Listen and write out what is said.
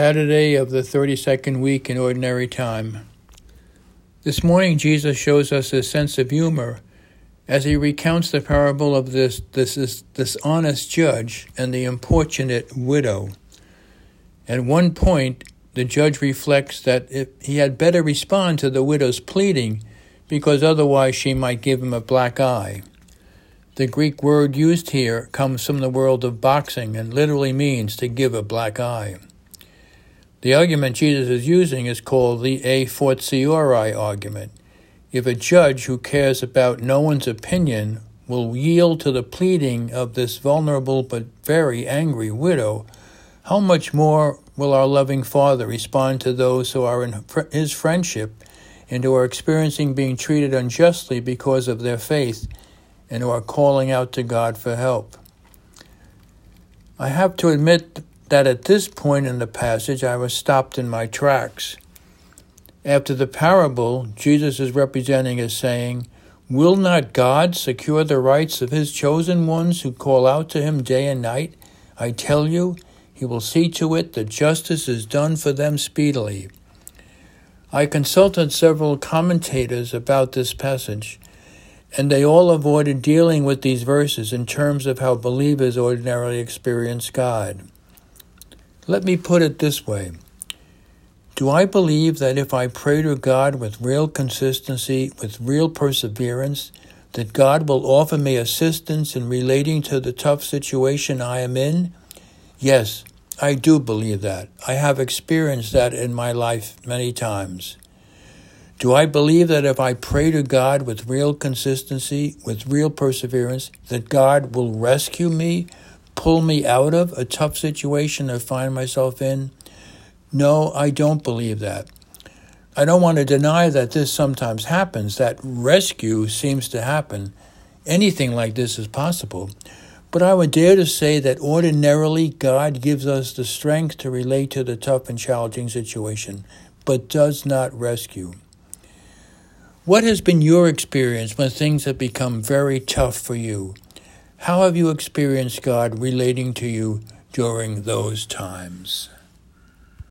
Saturday of the 32nd week in Ordinary Time. This morning, Jesus shows us his sense of humor as he recounts the parable of this, this, this dishonest judge and the importunate widow. At one point, the judge reflects that he had better respond to the widow's pleading because otherwise she might give him a black eye. The Greek word used here comes from the world of boxing and literally means to give a black eye. The argument Jesus is using is called the a fortiori argument. If a judge who cares about no one's opinion will yield to the pleading of this vulnerable but very angry widow, how much more will our loving Father respond to those who are in His friendship and who are experiencing being treated unjustly because of their faith and who are calling out to God for help? I have to admit that at this point in the passage I was stopped in my tracks. After the parable, Jesus is representing as saying, Will not God secure the rights of his chosen ones who call out to him day and night? I tell you, he will see to it that justice is done for them speedily. I consulted several commentators about this passage, and they all avoided dealing with these verses in terms of how believers ordinarily experience God. Let me put it this way Do I believe that if I pray to God with real consistency, with real perseverance, that God will offer me assistance in relating to the tough situation I am in? Yes, I do believe that. I have experienced that in my life many times. Do I believe that if I pray to God with real consistency, with real perseverance, that God will rescue me pull me out of a tough situation I find myself in? No, I don't believe that. I don't want to deny that this sometimes happens, that rescue seems to happen. Anything like this is possible. But I would dare to say that ordinarily God gives us the strength to relate to the tough and challenging situation, but does not rescue. What has been your experience when things have become very tough for you? How have you experienced God relating to you during those times?